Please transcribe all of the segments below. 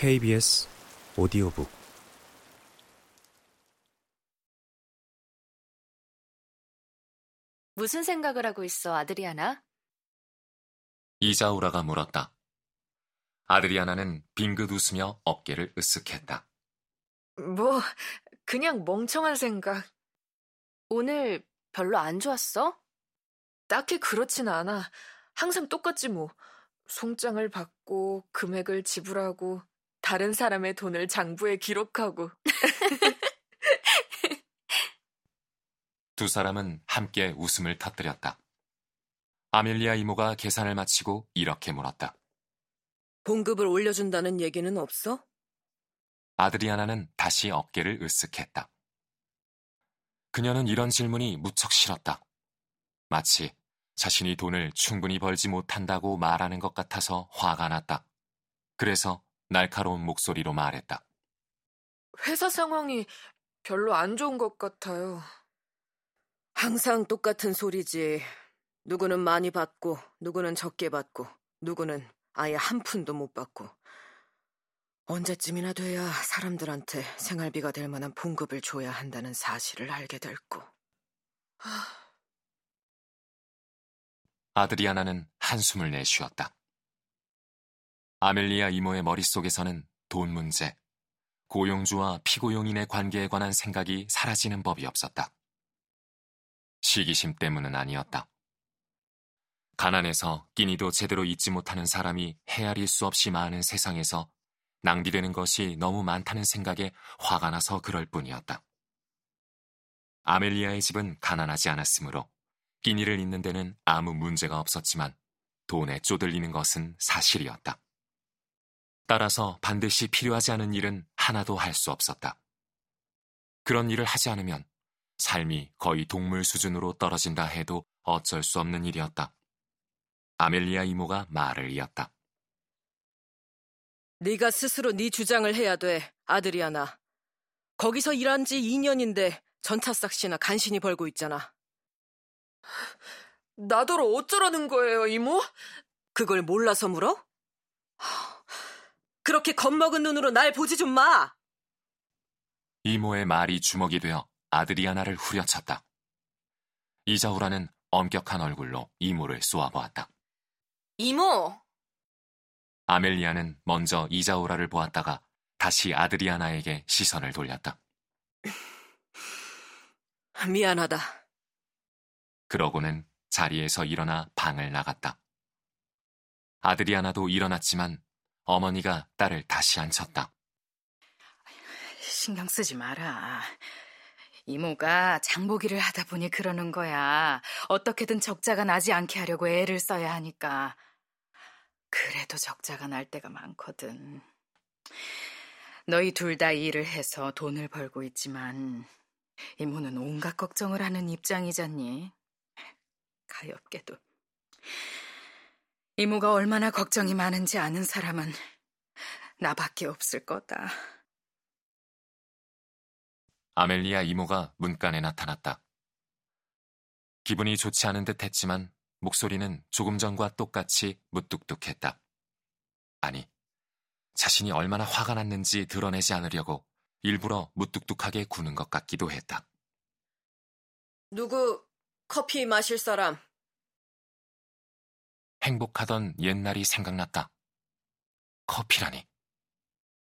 KBS 오디오북 무슨 생각을 하고 있어, 아드리아나? 이자우라가 물었다. 아드리아나는 빙긋 웃으며 어깨를 으쓱했다. 뭐, 그냥 멍청한 생각. 오늘 별로 안 좋았어? 딱히 그렇진 않아. 항상 똑같지 뭐. 송장을 받고 금액을 지불하고 다른 사람의 돈을 장부에 기록하고. 두 사람은 함께 웃음을 터뜨렸다. 아멜리아 이모가 계산을 마치고 이렇게 물었다. 봉급을 올려준다는 얘기는 없어? 아드리아나는 다시 어깨를 으쓱했다. 그녀는 이런 질문이 무척 싫었다. 마치 자신이 돈을 충분히 벌지 못한다고 말하는 것 같아서 화가 났다. 그래서 날카로운 목소리로 말했다. 회사 상황이 별로 안 좋은 것 같아요. 항상 똑같은 소리지. 누구는 많이 받고, 누구는 적게 받고, 누구는 아예 한 푼도 못 받고. 언제쯤이나 돼야 사람들한테 생활비가 될 만한 봉급을 줘야 한다는 사실을 알게 될 거. 아드리아나는 한숨을 내쉬었다. 아멜리아 이모의 머릿속에서는 돈 문제, 고용주와 피고용인의 관계에 관한 생각이 사라지는 법이 없었다. 시기심 때문은 아니었다. 가난해서 끼니도 제대로 잊지 못하는 사람이 헤아릴 수 없이 많은 세상에서 낭비되는 것이 너무 많다는 생각에 화가 나서 그럴 뿐이었다. 아멜리아의 집은 가난하지 않았으므로 끼니를 잊는 데는 아무 문제가 없었지만 돈에 쪼들리는 것은 사실이었다. 따라서 반드시 필요하지 않은 일은 하나도 할 수 없었다. 그런 일을 하지 않으면 삶이 거의 동물 수준으로 떨어진다 해도 어쩔 수 없는 일이었다. 아멜리아 이모가 말을 이었다. 네가 스스로 네 주장을 해야 돼, 아드리아나. 거기서 일한 지 2년인데 전차싹 씨나 간신히 벌고 있잖아. 나더러 어쩌라는 거예요, 이모? 그걸 몰라서 물어? 그렇게 겁먹은 눈으로 날 보지 좀 마! 이모의 말이 주먹이 되어 아드리아나를 후려쳤다. 이자우라는 엄격한 얼굴로 이모를 쏘아보았다. 이모! 아멜리아는 먼저 이자우라를 보았다가 다시 아드리아나에게 시선을 돌렸다. 미안하다. 그러고는 자리에서 일어나 방을 나갔다. 아드리아나도 일어났지만 어머니가 딸을 다시 앉혔다. 신경 쓰지 마라. 이모가 장보기를 하다 보니 그러는 거야. 어떻게든 적자가 나지 않게 하려고 애를 써야 하니까. 그래도 적자가 날 때가 많거든. 너희 둘 다 일을 해서 돈을 벌고 있지만 이모는 온갖 걱정을 하는 입장이잖니. 가엾게도. 이모가 얼마나 걱정이 많은지 아는 사람은 나밖에 없을 거다. 아멜리아 이모가 문간에 나타났다. 기분이 좋지 않은 듯 했지만 목소리는 조금 전과 똑같이 무뚝뚝했다. 아니, 자신이 얼마나 화가 났는지 드러내지 않으려고 일부러 무뚝뚝하게 구는 것 같기도 했다. 누구 커피 마실 사람? 행복하던 옛날이 생각났다. 커피라니.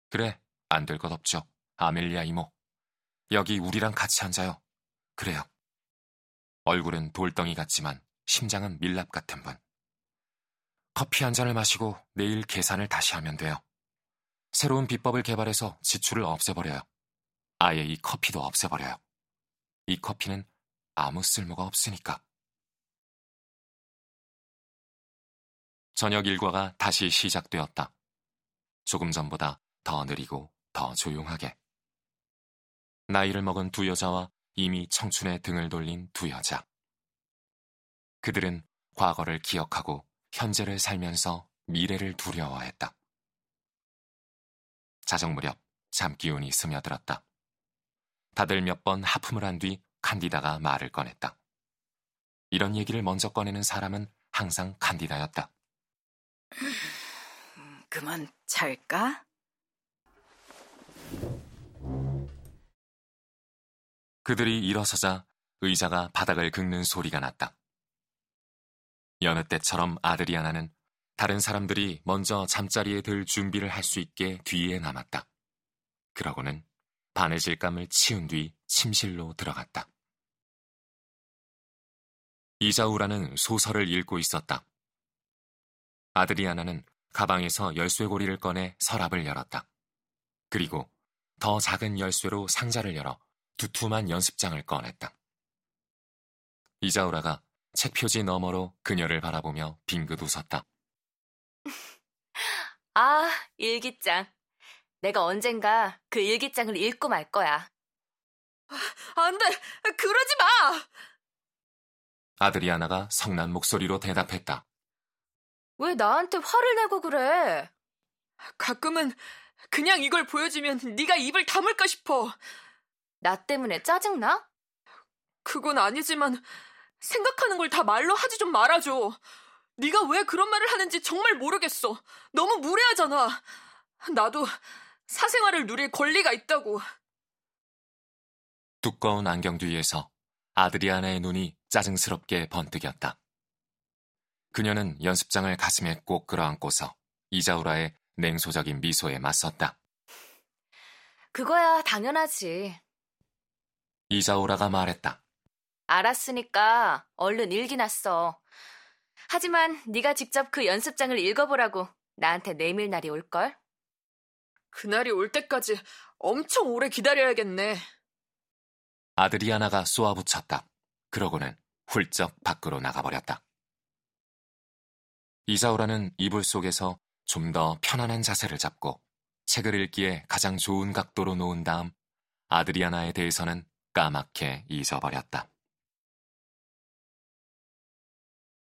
그래, 안 될 것 없죠. 아멜리아 이모. 여기 우리랑 같이 앉아요. 그래요. 얼굴은 돌덩이 같지만 심장은 밀랍 같은 분. 커피 한 잔을 마시고 내일 계산을 다시 하면 돼요. 새로운 비법을 개발해서 지출을 없애버려요. 아예 이 커피도 없애버려요. 이 커피는 아무 쓸모가 없으니까. 저녁 일과가 다시 시작되었다. 조금 전보다 더 느리고 더 조용하게. 나이를 먹은 두 여자와 이미 청춘의 등을 돌린 두 여자. 그들은 과거를 기억하고 현재를 살면서 미래를 두려워했다. 자정 무렵 잠기운이 스며들었다. 다들 몇 번 하품을 한 뒤 칸디다가 말을 꺼냈다. 이런 얘기를 먼저 꺼내는 사람은 항상 칸디다였다. 그만 잘까? 그들이 일어서자 의자가 바닥을 긁는 소리가 났다. 여느 때처럼 아드리아나는 다른 사람들이 먼저 잠자리에 들 준비를 할 수 있게 뒤에 남았다. 그러고는 바느질감을 치운 뒤 침실로 들어갔다. 이자우라는 소설을 읽고 있었다. 아드리아나는 가방에서 열쇠고리를 꺼내 서랍을 열었다. 그리고 더 작은 열쇠로 상자를 열어 두툼한 연습장을 꺼냈다. 이자우라가 책 표지 너머로 그녀를 바라보며 빙긋 웃었다. 아, 일기장. 내가 언젠가 그 일기장을 읽고 말 거야. 안 돼! 그러지 마! 아드리아나가 성난 목소리로 대답했다. 왜 나한테 화를 내고 그래? 가끔은 그냥 이걸 보여주면 네가 입을 다물까 싶어. 나 때문에 짜증나? 그건 아니지만 생각하는 걸 다 말로 하지 좀 말아줘. 네가 왜 그런 말을 하는지 정말 모르겠어. 너무 무례하잖아. 나도 사생활을 누릴 권리가 있다고. 두꺼운 안경 뒤에서 아드리아나의 눈이 짜증스럽게 번뜩였다. 그녀는 연습장을 가슴에 꼭 끌어안고서 이자우라의 냉소적인 미소에 맞섰다. 그거야 당연하지. 이자우라가 말했다. 알았으니까 얼른 일기나 써. 하지만 네가 직접 그 연습장을 읽어보라고 나한테 내밀 날이 올걸? 그날이 올 때까지 엄청 오래 기다려야겠네. 아드리아나가 쏘아붙였다. 그러고는 훌쩍 밖으로 나가버렸다. 이자우라는 이불 속에서 좀 더 편안한 자세를 잡고 책을 읽기에 가장 좋은 각도로 놓은 다음 아드리아나에 대해서는 까맣게 잊어버렸다.